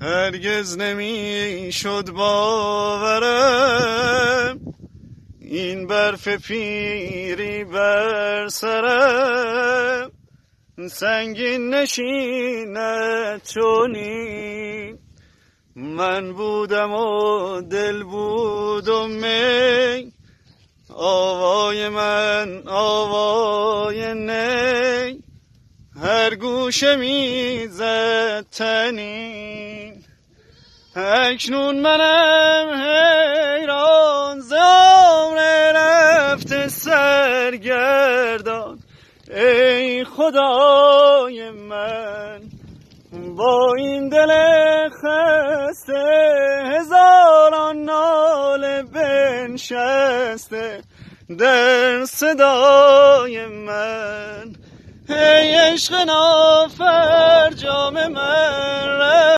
هرگز نمی شد باورم. این برف پیری بر سرم. سنگین نشینه چونی. من بودم و دل بود و می. آوای من آوای هر گوشه می‌زد تنین. اکنون منم حیران ز عمر رفته سرگردان. ای خدای من با این دل خسته هزاران ناله بنشسته در صدای من. عشق نافرجام من.